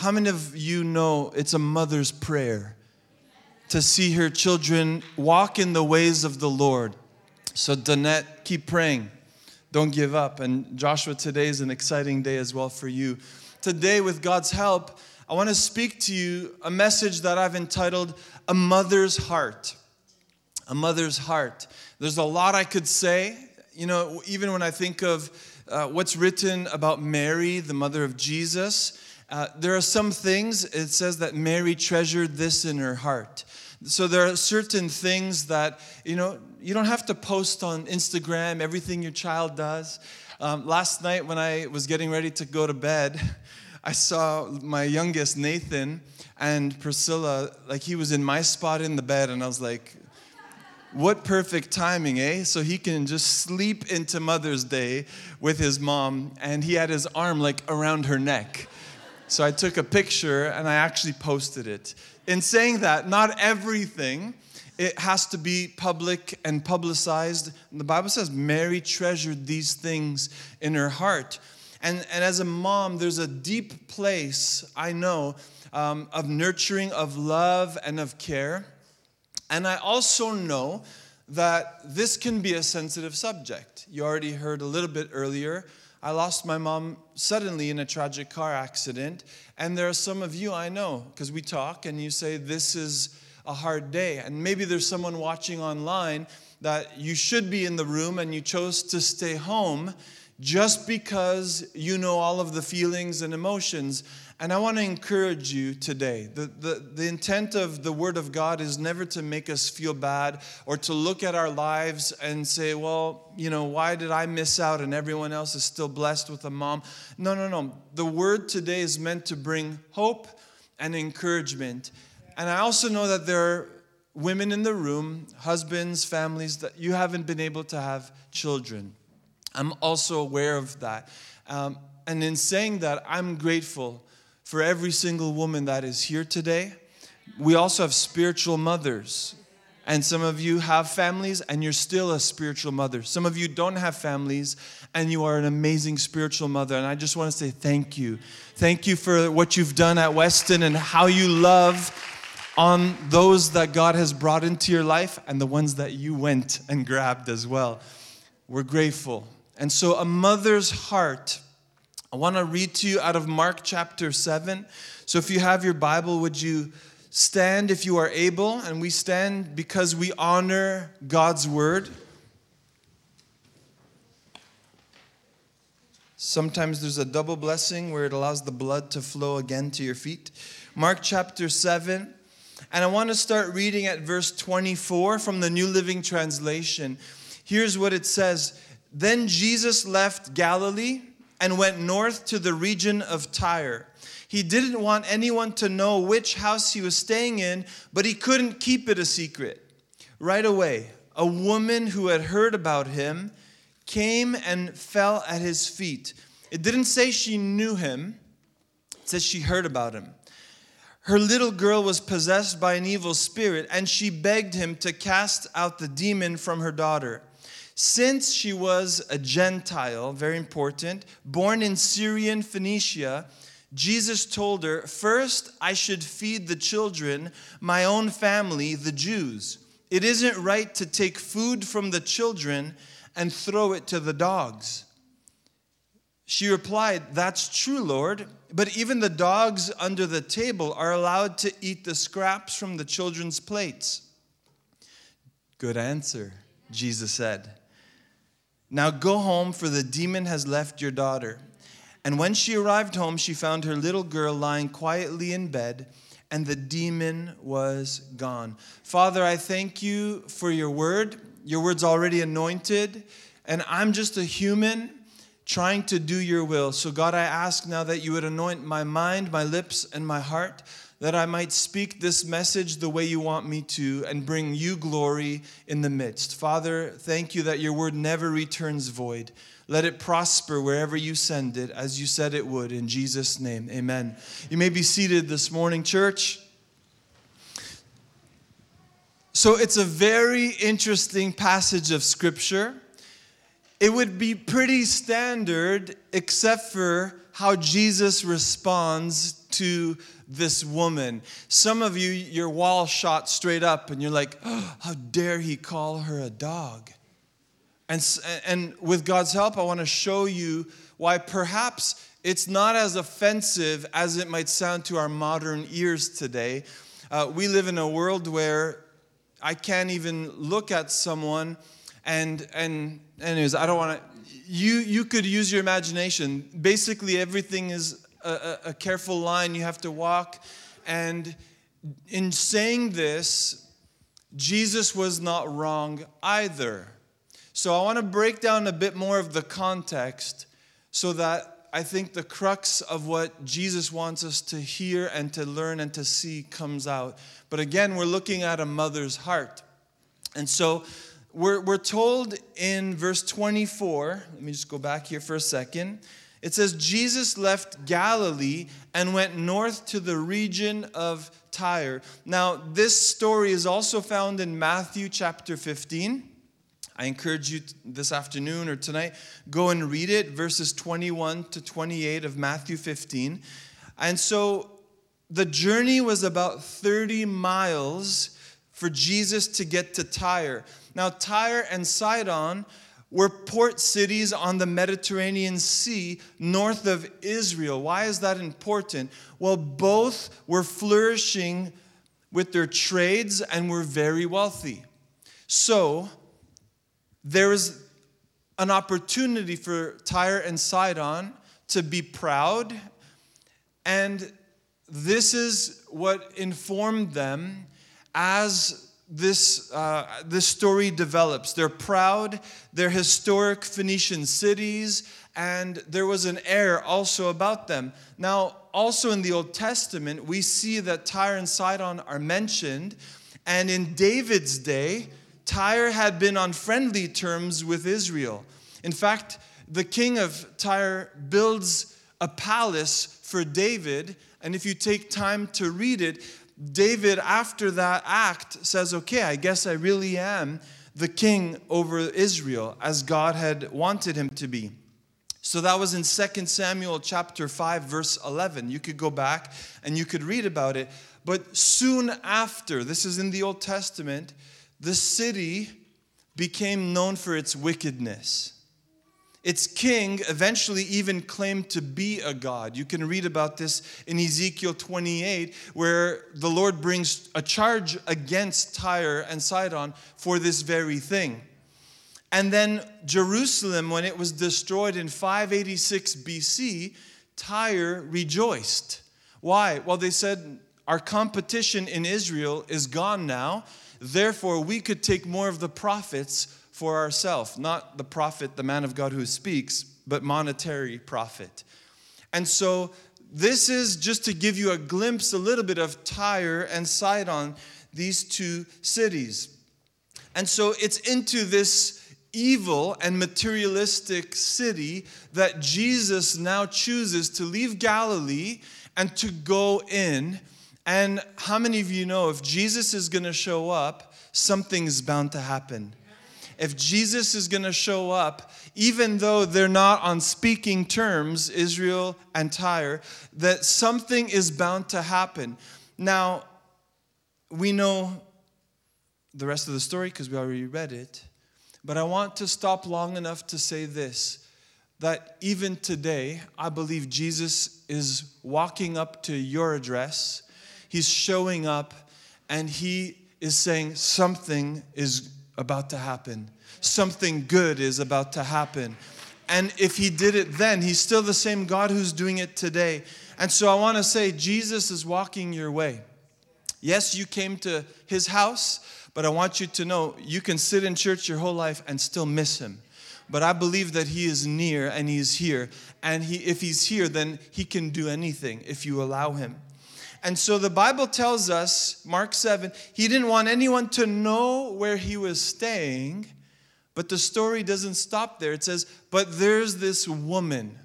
how many of you know it's a mother's prayer to see her children walk in the ways of the Lord? So, Danette, keep praying. Don't give up. And Joshua, today is an exciting day as well for you. Today, with God's help, I want to speak to you a message that I've entitled A Mother's Heart. A Mother's Heart. There's a lot I could say. You know, even when I think of uh, what's written about Mary, the mother of Jesus, uh, there are some things, it says that Mary treasured this in her heart. So there are certain things that, you know, you don't have to post on Instagram everything your child does. Um, last night when I was getting ready to go to bed, I saw my youngest, Nathan, and Priscilla, like he was in my spot in the bed, and I was like, what perfect timing, eh? So he can just sleep into Mother's Day with his mom, and he had his arm like around her neck. So I took a picture and I actually posted it. In saying that, not everything it has to be public and publicized. The Bible says Mary treasured these things in her heart. And, and as a mom, there's a deep place, I know, um, of nurturing, of love, and of care. And I also know that this can be a sensitive subject. You already heard a little bit earlier I lost my mom suddenly in a tragic car accident. And there are some of you I know, because we talk and you say, This is a hard day. And maybe there's someone watching online that you should be in the room and you chose to stay home just because you know all of the feelings and emotions. And I want to encourage you today. The, the, the intent of the Word of God is never to make us feel bad or to look at our lives and say, well, you know, why did I miss out and everyone else is still blessed with a mom? No, no, no. The Word today is meant to bring hope and encouragement. And I also know that there are women in the room, husbands, families, that you haven't been able to have children. I'm also aware of that. Um, and in saying that, I'm grateful for every single woman that is here today. We also have spiritual mothers. And some of you have families and you're still a spiritual mother. Some of you don't have families and you are an amazing spiritual mother. And I just want to say thank you. Thank you for what you've done at Weston and how you love on those that God has brought into your life and the ones that you went and grabbed as well. We're grateful. And so, a mother's heart I want to read to you out of Mark chapter 7. So if you have your Bible, would you stand if you are able? And we stand because we honor God's word. Sometimes there's a double blessing where it allows the blood to flow again to your feet. Mark chapter 7. And I want to start reading at verse 24 from the New Living Translation. Here's what it says Then Jesus left Galilee and went north to the region of Tyre. He didn't want anyone to know which house he was staying in, but he couldn't keep it a secret. Right away, a woman who had heard about him came and fell at his feet. It didn't say she knew him, it says she heard about him. Her little girl was possessed by an evil spirit, and she begged him to cast out the demon from her daughter. Since she was a Gentile, very important, born in Syrian Phoenicia, Jesus told her, First, I should feed the children, my own family, the Jews. It isn't right to take food from the children and throw it to the dogs. She replied, That's true, Lord, but even the dogs under the table are allowed to eat the scraps from the children's plates. Good answer, Jesus said. Now go home, for the demon has left your daughter. And when she arrived home, she found her little girl lying quietly in bed, and the demon was gone. Father, I thank you for your word. Your word's already anointed, and I'm just a human trying to do your will. So, God, I ask now that you would anoint my mind, my lips, and my heart that I might speak this message the way you want me to and bring you glory in the midst. Father, thank you that your word never returns void. Let it prosper wherever you send it, as you said it would. In Jesus' name, amen. You may be seated this morning, church. So, it's a very interesting passage of scripture. It would be pretty standard, except for how Jesus responds to this woman. Some of you, your wall shot straight up and you're like, oh, how dare he call her a dog? And, and with God's help, I want to show you why perhaps it's not as offensive as it might sound to our modern ears today. Uh, we live in a world where I can't even look at someone and and anyways, I don't want to you you could use your imagination. Basically everything is a, a careful line you have to walk and in saying this, Jesus was not wrong either. So I want to break down a bit more of the context so that I think the crux of what Jesus wants us to hear and to learn and to see comes out. But again, we're looking at a mother's heart. And so we're, we're told in verse 24, let me just go back here for a second. It says, Jesus left Galilee and went north to the region of Tyre. Now, this story is also found in Matthew chapter 15. I encourage you this afternoon or tonight, go and read it, verses 21 to 28 of Matthew 15. And so the journey was about 30 miles for Jesus to get to Tyre. Now, Tyre and Sidon were port cities on the Mediterranean Sea north of Israel. Why is that important? Well, both were flourishing with their trades and were very wealthy. So, there is an opportunity for Tyre and Sidon to be proud, and this is what informed them as this, uh, this story develops. They're proud, they're historic Phoenician cities, and there was an air also about them. Now, also in the Old Testament, we see that Tyre and Sidon are mentioned, and in David's day, Tyre had been on friendly terms with Israel. In fact, the king of Tyre builds a palace for David, and if you take time to read it, David, after that act, says, Okay, I guess I really am the king over Israel as God had wanted him to be. So that was in 2 Samuel chapter 5 verse 11. You could go back and you could read about it. But soon after, this is in the Old Testament, the city became known for its wickedness. Its king eventually even claimed to be a god. You can read about this in Ezekiel 28, where the Lord brings a charge against Tyre and Sidon for this very thing. And then Jerusalem, when it was destroyed in 586 BC, Tyre rejoiced. Why? Well, they said, Our competition in Israel is gone now. Therefore, we could take more of the profits for ourselves, not the prophet, the man of God who speaks, but monetary profit. And so, this is just to give you a glimpse, a little bit of Tyre and Sidon, these two cities. And so, it's into this evil and materialistic city that Jesus now chooses to leave Galilee and to go in and how many of you know if Jesus is going to show up, something's bound to happen? If Jesus is going to show up, even though they're not on speaking terms, Israel and Tyre, that something is bound to happen. Now, we know the rest of the story because we already read it, but I want to stop long enough to say this that even today, I believe Jesus is walking up to your address He's showing up and he is saying something is about to happen. Something good is about to happen. And if he did it then, he's still the same God who's doing it today. And so I want to say, Jesus is walking your way. Yes, you came to his house, but I want you to know you can sit in church your whole life and still miss him. But I believe that he is near and he is here. And he, if he's here, then he can do anything if you allow him. And so the Bible tells us, Mark 7, he didn't want anyone to know where he was staying, but the story doesn't stop there. It says, But there's this woman.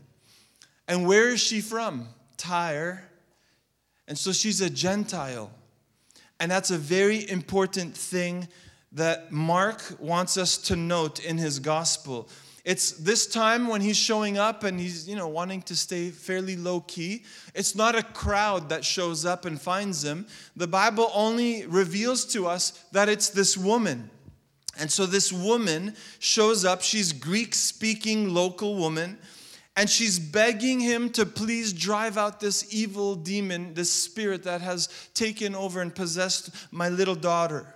And where is she from? Tyre. And so she's a Gentile. And that's a very important thing that Mark wants us to note in his gospel. It's this time when he's showing up and he's, you know, wanting to stay fairly low key. It's not a crowd that shows up and finds him. The Bible only reveals to us that it's this woman. And so this woman shows up. She's Greek speaking local woman. And she's begging him to please drive out this evil demon, this spirit that has taken over and possessed my little daughter.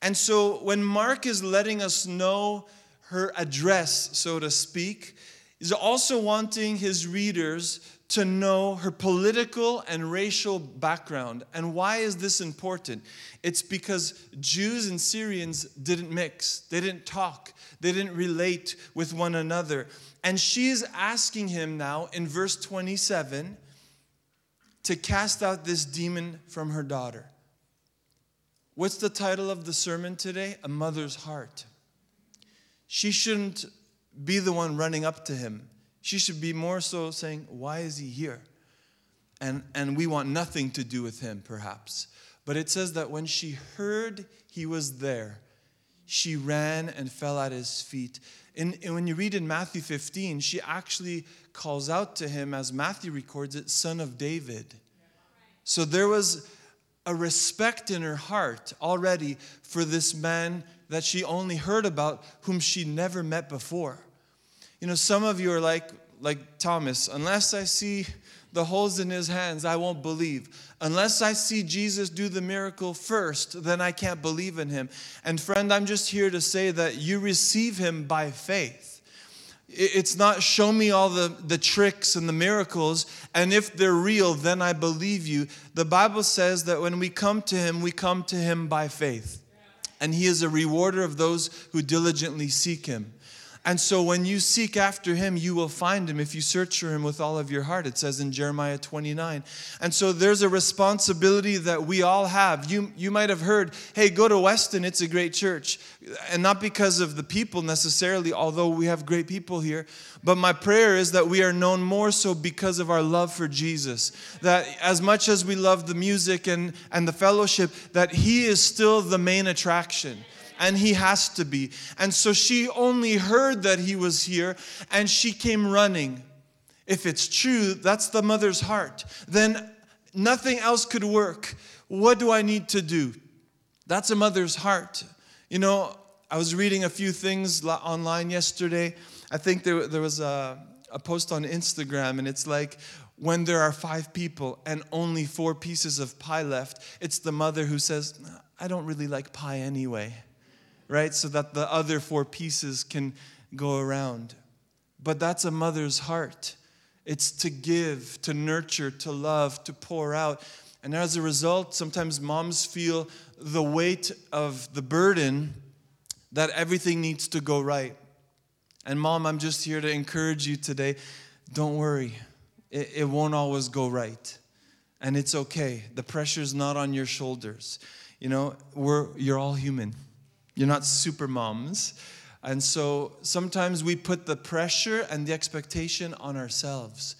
And so when Mark is letting us know her address, so to speak, is also wanting his readers to know her political and racial background. And why is this important? It's because Jews and Syrians didn't mix, they didn't talk, they didn't relate with one another. And she's asking him now in verse 27 to cast out this demon from her daughter. What's the title of the sermon today? A Mother's Heart. She shouldn't be the one running up to him. She should be more so saying, Why is he here? And, and we want nothing to do with him, perhaps. But it says that when she heard he was there, she ran and fell at his feet. And, and when you read in Matthew 15, she actually calls out to him, as Matthew records it, Son of David. So there was a respect in her heart already for this man that she only heard about, whom she never met before. You know, some of you are like, like Thomas, unless I see the holes in his hands, I won't believe. Unless I see Jesus do the miracle first, then I can't believe in him. And friend, I'm just here to say that you receive him by faith. It's not show me all the, the tricks and the miracles, and if they're real, then I believe you. The Bible says that when we come to him, we come to him by faith and he is a rewarder of those who diligently seek him. And so when you seek after him, you will find him if you search for him with all of your heart, it says in Jeremiah 29. And so there's a responsibility that we all have. You, you might have heard, hey, go to Weston, it's a great church. And not because of the people necessarily, although we have great people here, but my prayer is that we are known more so because of our love for Jesus. That as much as we love the music and, and the fellowship, that he is still the main attraction and he has to be. And so she only heard that he was here and she came running. If it's true, that's the mother's heart. Then nothing else could work. What do I need to do? That's a mother's heart. You know, I was reading a few things online yesterday. I think there, there was a, a post on Instagram, and it's like, when there are five people and only four pieces of pie left, it's the mother who says, I don't really like pie anyway right? So that the other four pieces can go around. But that's a mother's heart. It's to give, to nurture, to love, to pour out. And as a result, sometimes moms feel the weight of the burden that everything needs to go right. And mom, I'm just here to encourage you today. Don't worry, it, it won't always go right. And it's okay. The pressure's not on your shoulders. You know, we're, you're all human. You're not super moms. And so sometimes we put the pressure and the expectation on ourselves.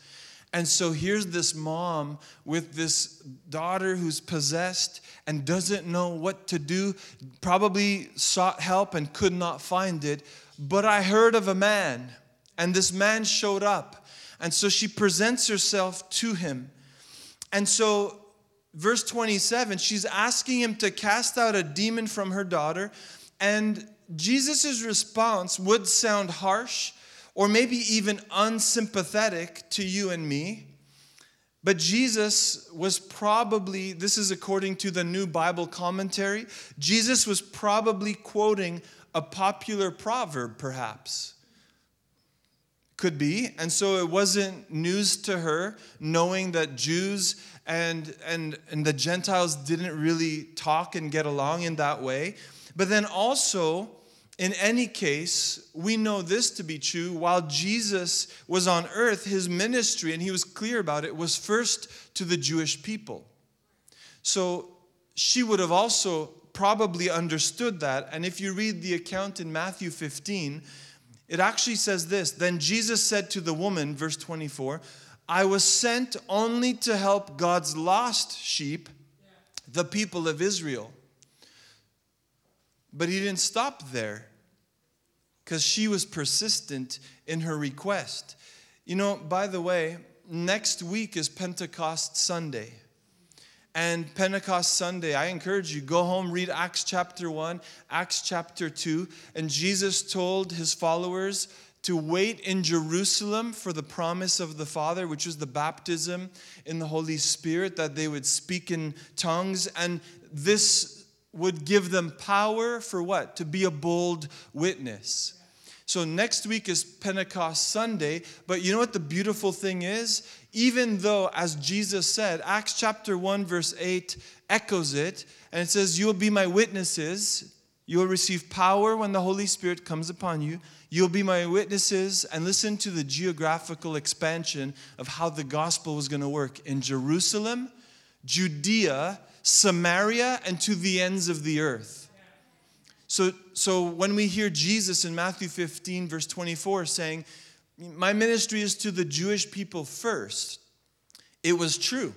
And so here's this mom with this daughter who's possessed and doesn't know what to do, probably sought help and could not find it. But I heard of a man, and this man showed up. And so she presents herself to him. And so, verse 27, she's asking him to cast out a demon from her daughter and Jesus' response would sound harsh or maybe even unsympathetic to you and me. But Jesus was probably, this is according to the New Bible Commentary, Jesus was probably quoting a popular proverb, perhaps. Could be. And so it wasn't news to her knowing that Jews and, and, and the Gentiles didn't really talk and get along in that way. But then also, in any case, we know this to be true. While Jesus was on earth, his ministry, and he was clear about it, was first to the Jewish people. So she would have also probably understood that. And if you read the account in Matthew 15, it actually says this Then Jesus said to the woman, verse 24, I was sent only to help God's lost sheep, the people of Israel. But he didn't stop there. because she was persistent in her request. You know, by the way, next week is Pentecost Sunday. And Pentecost Sunday, I encourage you, go home, read Acts chapter 1, Acts chapter 2. And Jesus told his followers to wait in Jerusalem for the promise of the Father, which was the baptism in the Holy Spirit, that they would speak in tongues. And this would give them power for what? To be a bold witness. So next week is Pentecost Sunday, but you know what the beautiful thing is? Even though, as Jesus said, Acts chapter 1, verse 8 echoes it, and it says, You will be my witnesses. You will receive power when the Holy Spirit comes upon you. You'll be my witnesses. And listen to the geographical expansion of how the gospel was going to work in Jerusalem, Judea, Samaria, and to the ends of the earth. So, so when we hear Jesus in Matthew 15, verse 24, saying, My ministry is to the Jewish people first, it was true.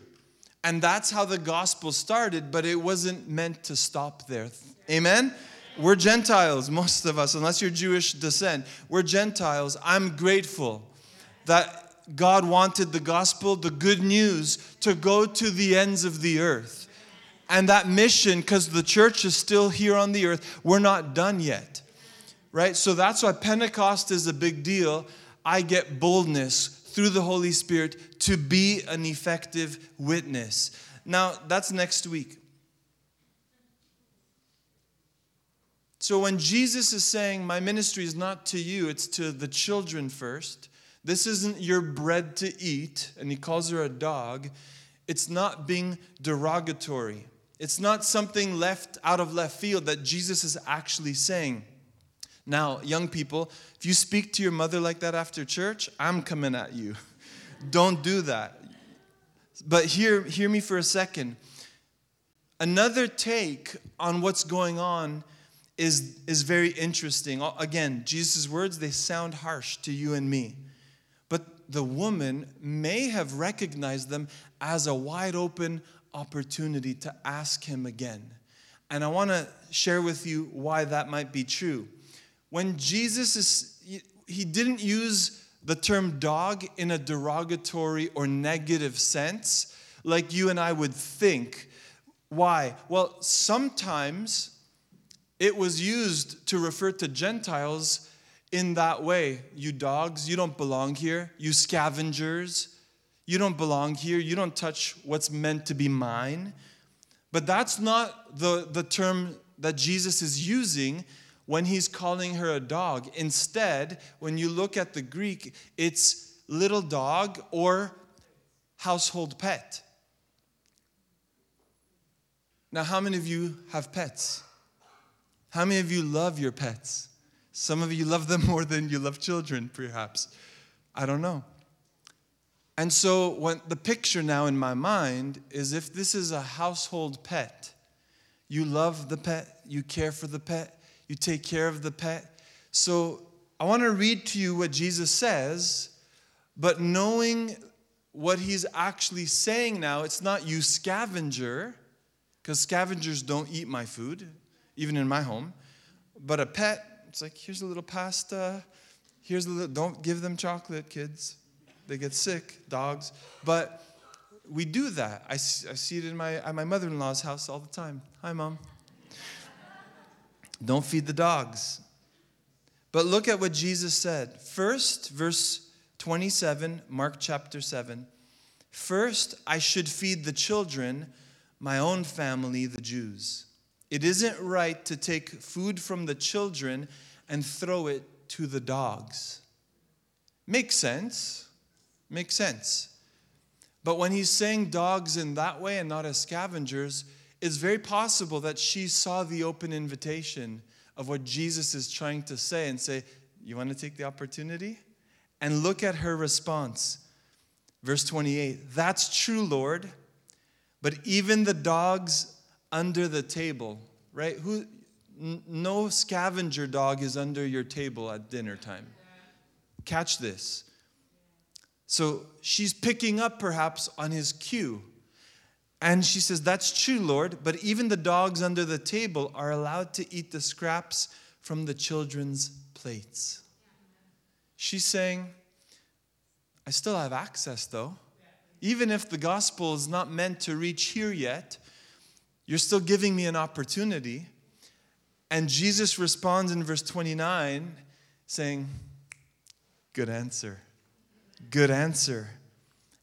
And that's how the gospel started, but it wasn't meant to stop there. Amen? We're Gentiles, most of us, unless you're Jewish descent. We're Gentiles. I'm grateful that God wanted the gospel, the good news, to go to the ends of the earth. And that mission, because the church is still here on the earth, we're not done yet. Right? So that's why Pentecost is a big deal. I get boldness through the Holy Spirit to be an effective witness. Now, that's next week. So when Jesus is saying, My ministry is not to you, it's to the children first, this isn't your bread to eat, and he calls her a dog, it's not being derogatory. It's not something left out of left field that Jesus is actually saying. Now, young people, if you speak to your mother like that after church, I'm coming at you. Don't do that. But hear, hear me for a second. Another take on what's going on is, is very interesting. Again, Jesus' words, they sound harsh to you and me. But the woman may have recognized them as a wide open opportunity to ask him again. And I want to share with you why that might be true. When Jesus is, he didn't use the term dog in a derogatory or negative sense like you and I would think. Why? Well, sometimes it was used to refer to Gentiles in that way. You dogs, you don't belong here. You scavengers, you don't belong here. You don't touch what's meant to be mine. But that's not the, the term that Jesus is using when he's calling her a dog. Instead, when you look at the Greek, it's little dog or household pet. Now, how many of you have pets? How many of you love your pets? Some of you love them more than you love children, perhaps. I don't know. And so, when the picture now in my mind is if this is a household pet, you love the pet, you care for the pet, you take care of the pet. So, I want to read to you what Jesus says, but knowing what he's actually saying now, it's not you scavenger, because scavengers don't eat my food, even in my home. But a pet, it's like, here's a little pasta, here's a little, don't give them chocolate, kids they get sick, dogs. But we do that. I, I see it in my, at my mother in law's house all the time. Hi, mom. Don't feed the dogs. But look at what Jesus said. First, verse 27, Mark chapter 7. First, I should feed the children, my own family, the Jews. It isn't right to take food from the children and throw it to the dogs. Makes sense. Makes sense. But when he's saying dogs in that way and not as scavengers, it's very possible that she saw the open invitation of what Jesus is trying to say and say, You want to take the opportunity? And look at her response. Verse 28 That's true, Lord, but even the dogs under the table, right? Who, no scavenger dog is under your table at dinner time. Catch this. So she's picking up perhaps on his cue. And she says, That's true, Lord, but even the dogs under the table are allowed to eat the scraps from the children's plates. She's saying, I still have access though. Even if the gospel is not meant to reach here yet, you're still giving me an opportunity. And Jesus responds in verse 29 saying, Good answer. Good answer.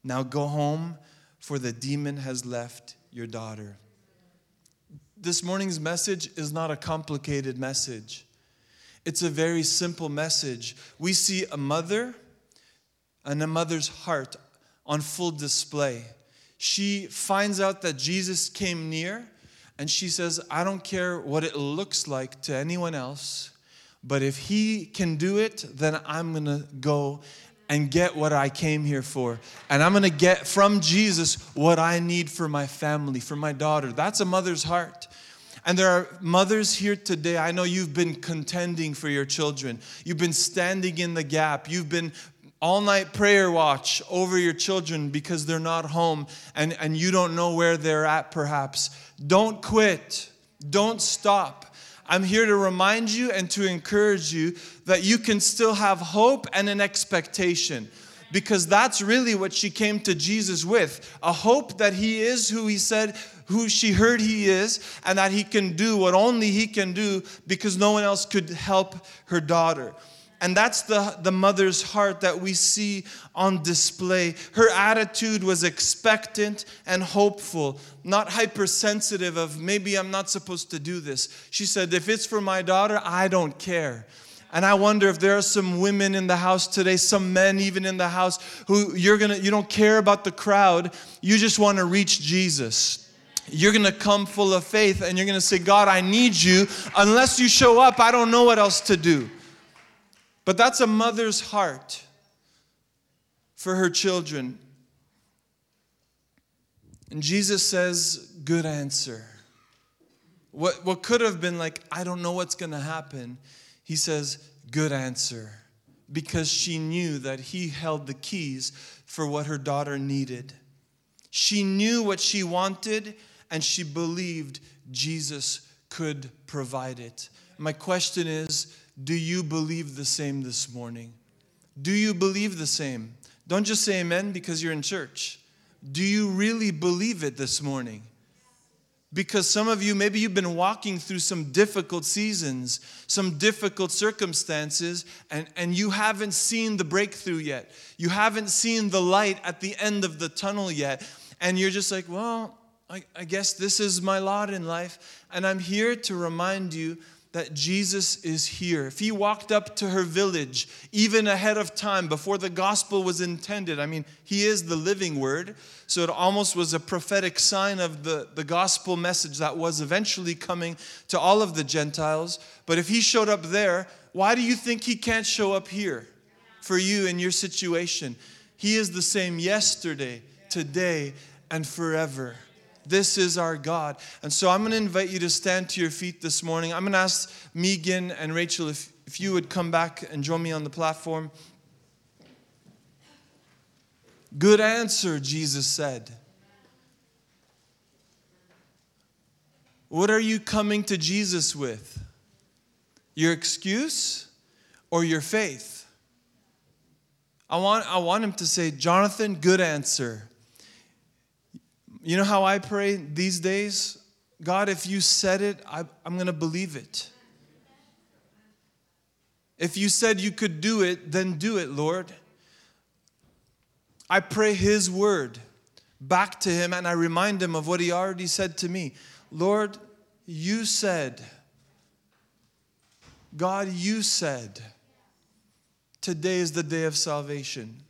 Now go home, for the demon has left your daughter. This morning's message is not a complicated message. It's a very simple message. We see a mother and a mother's heart on full display. She finds out that Jesus came near and she says, I don't care what it looks like to anyone else, but if he can do it, then I'm going to go and get what I came here for. And I'm to get from Jesus what I need for my family, for my daughter. That's a mother's heart. And there are mothers here today. I know you've been contending for your children. You've been standing in the gap. You've been all night prayer watch over your children because they're not home and, and you don't know where they're at, perhaps. Don't quit. Don't stop. I'm here to remind you and to encourage you that you can still have hope and an expectation because that's really what she came to Jesus with a hope that he is who he said, who she heard he is, and that he can do what only he can do because no one else could help her daughter. And that's the, the mother's heart that we see on display. Her attitude was expectant and hopeful, not hypersensitive of maybe I'm not supposed to do this. She said, If it's for my daughter, I don't care. And I wonder if there are some women in the house today, some men even in the house, who you're gonna, you don't care about the crowd, you just want to reach Jesus you're going to come full of faith and you're going to say, God, I need you. Unless you show up, I don't know what else to do. But that's a mother's heart for her children. And Jesus says, Good answer. What, what could have been like, I don't know what's going to happen, he says, Good answer. Because she knew that he held the keys for what her daughter needed. She knew what she wanted and she believed Jesus could provide it. My question is do you believe the same this morning? Do you believe the same? Don't just say amen because you're in church. Do you really believe it this morning? Because some of you, maybe you've been walking through some difficult seasons, some difficult circumstances, and, and you haven't seen the breakthrough yet. You haven't seen the light at the end of the tunnel yet. And you're just like, well, I, I guess this is my lot in life. And I'm here to remind you that Jesus is here. If he walked up to her village even ahead of time before the gospel was intended, I mean, he is the living word. So it almost was a prophetic sign of the, the gospel message that was eventually coming to all of the Gentiles. But if he showed up there, why do you think he can't show up here for you in your situation? He is the same yesterday, today, and forever. This is our God. And so I'm going to invite you to stand to your feet this morning. I'm going to ask Megan and Rachel if, if you would come back and join me on the platform. Good answer, Jesus said. What are you coming to Jesus with? Your excuse or your faith? I want, I want him to say, Jonathan, good answer. You know how I pray these days? God, if you said it, I, am going to believe it. If you said you could do it, then do it, Lord. I pray His word back to Him and I remind Him of what He already said to me. Lord, you said, God, you said, today is the day of salvation.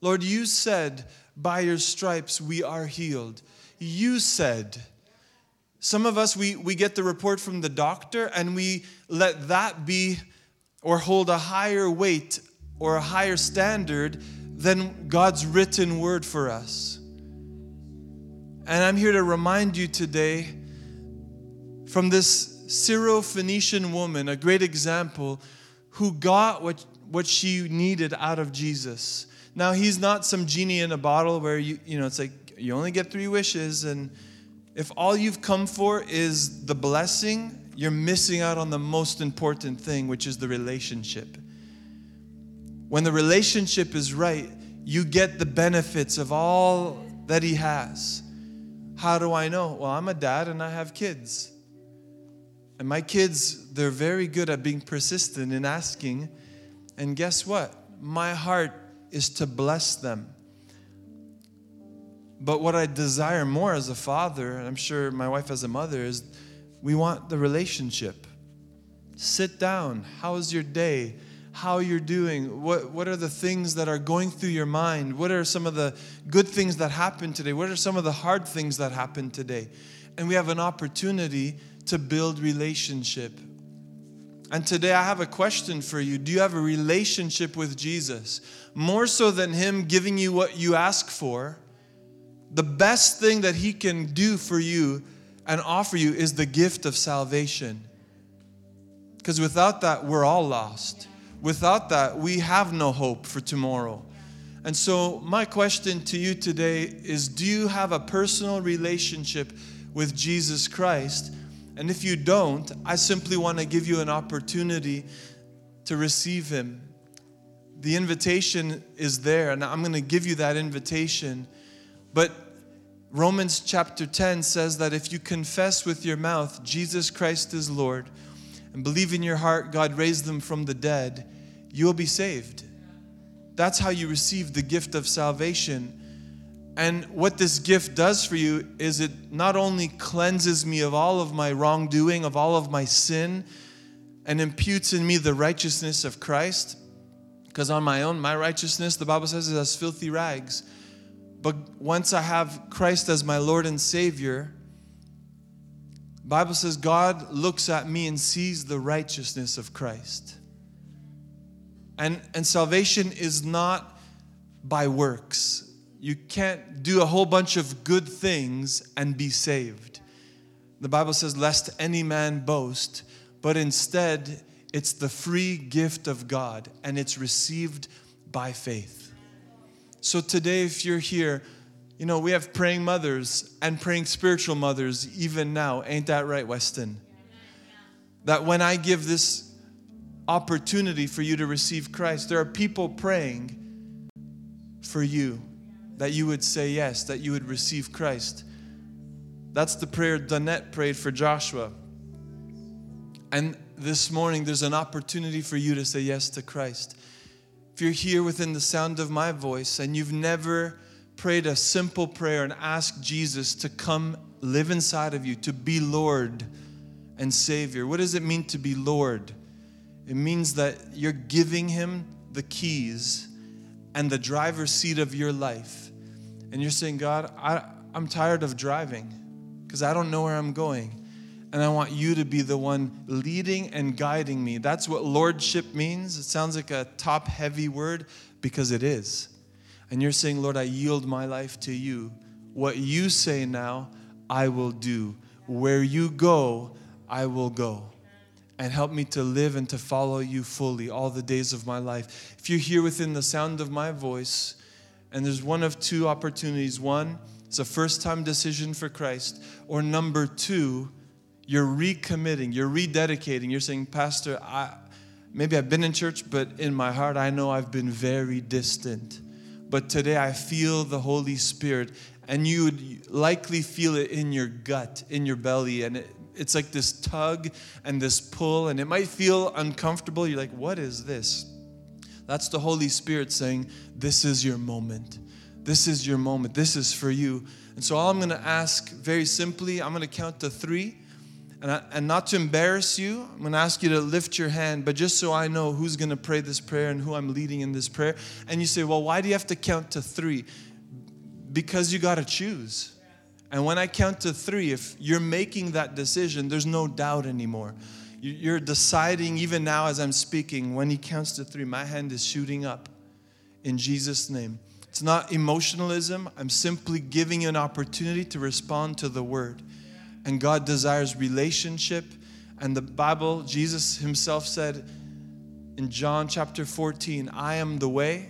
Lord, you said, by your stripes we are healed. You said, some of us, we, we get the report from the doctor and we let that be or hold a higher weight or a higher standard than God's written word for us. And I'm here to remind you today from this Syro-Phoenician woman, a great example, who got what, what she needed out of Jesus. Now, he's not some genie in a bottle where you, you know, it's like you only get three wishes, and if all you've come for is the blessing, you're missing out on the most important thing, which is the relationship. When the relationship is right, you get the benefits of all that He has. How do I know? Well, I'm a dad and I have kids. And my kids, they're very good at being persistent in asking. And guess what? My heart is to bless them. But what I desire more as a father, and I'm sure my wife as a mother, is we want the relationship. Sit down. How's your day? How you're doing? What, what are the things that are going through your mind? What are some of the good things that happened today? What are some of the hard things that happened today? And we have an opportunity to build relationship. And today I have a question for you. Do you have a relationship with Jesus? More so than Him giving you what you ask for, the best thing that He can do for you and offer you is the gift of salvation. Because without that, we're all lost. Without that, we have no hope for tomorrow. And so, my question to you today is Do you have a personal relationship with Jesus Christ? And if you don't, I simply want to give you an opportunity to receive Him. The invitation is there, and I'm going to give you that invitation. But Romans chapter 10 says that if you confess with your mouth Jesus Christ is Lord and believe in your heart God raised them from the dead, you will be saved. That's how you receive the gift of salvation. And what this gift does for you is it not only cleanses me of all of my wrongdoing, of all of my sin, and imputes in me the righteousness of Christ, because on my own, my righteousness, the Bible says, is as filthy rags. But once I have Christ as my Lord and Savior, Bible says God looks at me and sees the righteousness of Christ. And, and salvation is not by works. You can't do a whole bunch of good things and be saved. The Bible says, lest any man boast, but instead it's the free gift of God and it's received by faith. So today, if you're here, you know, we have praying mothers and praying spiritual mothers even now. Ain't that right, Weston? That when I give this opportunity for you to receive Christ, there are people praying for you that you would say yes, that you would receive Christ. That's the prayer Donette prayed for Joshua. And this morning, there's an opportunity for you to say yes to Christ. If you're here within the sound of my voice and you've never prayed a simple prayer and asked Jesus to come live inside of you, to be Lord and Savior, what does it mean to be Lord? It means that you're giving Him the keys and the driver's seat of your life. And you're saying, God, I, I'm tired of driving because I don't know where I'm going and I want you to be the one leading and guiding me. That's what lordship means. It sounds like a top heavy word because it is. And you're saying, Lord, I yield my life to you. What you say now, I will do. Where you go, I will go. And help me to live and to follow you fully all the days of my life. If you're here within the sound of my voice, and there's one of two opportunities one, it's a first time decision for Christ, or number two, you're recommitting, you're rededicating. You're saying, Pastor, I, maybe I've been in church, but in my heart, I know I've been very distant. But today I feel the Holy Spirit, and you would likely feel it in your gut, in your belly, and it, it's like this tug and this pull, and it might feel uncomfortable. You're like, what is this? That's the Holy Spirit saying, This is your moment. This is your moment. This is for you. And so, all I'm going to ask very simply, I'm going to count to three. And, I, and not to embarrass you, I'm going to ask you to lift your hand, but just so I know who's going to pray this prayer and who I'm leading in this prayer. And you say, well, why do you have to count to three? Because you got to choose. And when I count to three, if you're making that decision, there's no doubt anymore. You're deciding, even now as I'm speaking, when he counts to three, my hand is shooting up in Jesus' name. It's not emotionalism. I'm simply giving you an opportunity to respond to the word and God desires relationship. And the Bible, Jesus himself said in John chapter 14, I am the way,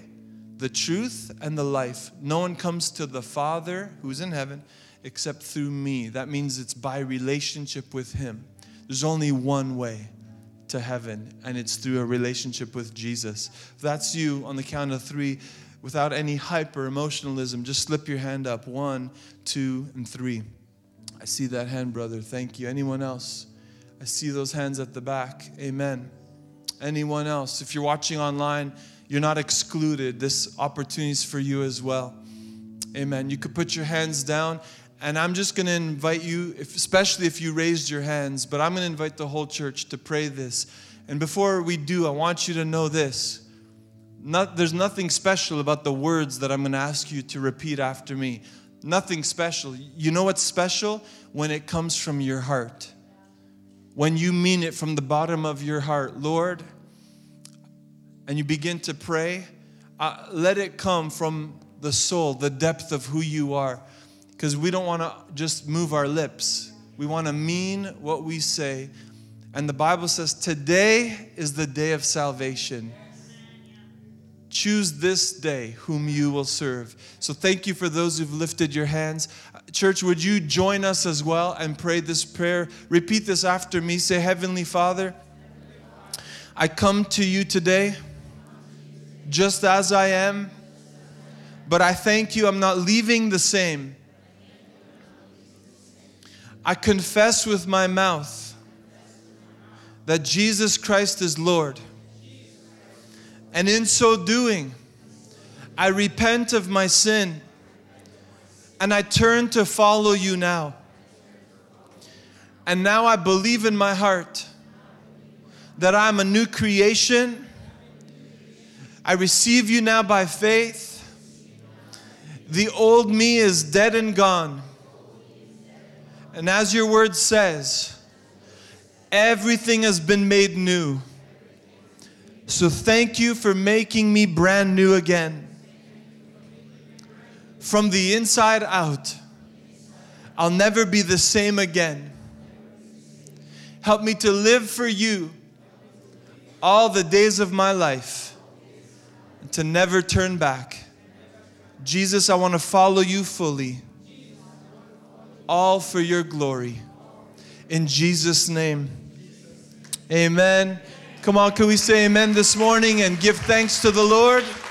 the truth, and the life. No one comes to the Father who's in heaven except through me. That means it's by relationship with Him. There's only one way to heaven, and it's through a relationship with Jesus. If that's you, on the count of three, without any hyper emotionalism, just slip your hand up. One, two, and three. I see that hand, brother. Thank you. Anyone else? I see those hands at the back. Amen. Anyone else? If you're watching online, you're not excluded. This opportunity is for you as well. Amen. You could put your hands down, and I'm just going to invite you, if, especially if you raised your hands, but I'm going to invite the whole church to pray this. And before we do, I want you to know this. Not, there's nothing special about the words that I'm going to ask you to repeat after me. Nothing special. You know what's special? When it comes from your heart. When you mean it from the bottom of your heart, Lord, and you begin to pray, uh, let it come from the soul, the depth of who you are. Because we don't want to just move our lips, we want to mean what we say. And the Bible says, Today is the day of salvation. Choose this day whom you will serve. So, thank you for those who've lifted your hands. Church, would you join us as well and pray this prayer? Repeat this after me. Say, Heavenly Father, I come to you today just as I am, but I thank you I'm not leaving the same. I confess with my mouth that Jesus Christ is Lord. And in so doing, I repent of my sin and I turn to follow you now. And now I believe in my heart that I'm a new creation. I receive you now by faith. The old me is dead and gone. And as your word says, everything has been made new. So thank you for making me brand new again. From the inside out, I'll never be the same again. Help me to live for you all the days of my life and to never turn back. Jesus, I want to follow you fully, all for your glory. In Jesus' name, amen. Come on, can we say amen this morning and give thanks to the Lord?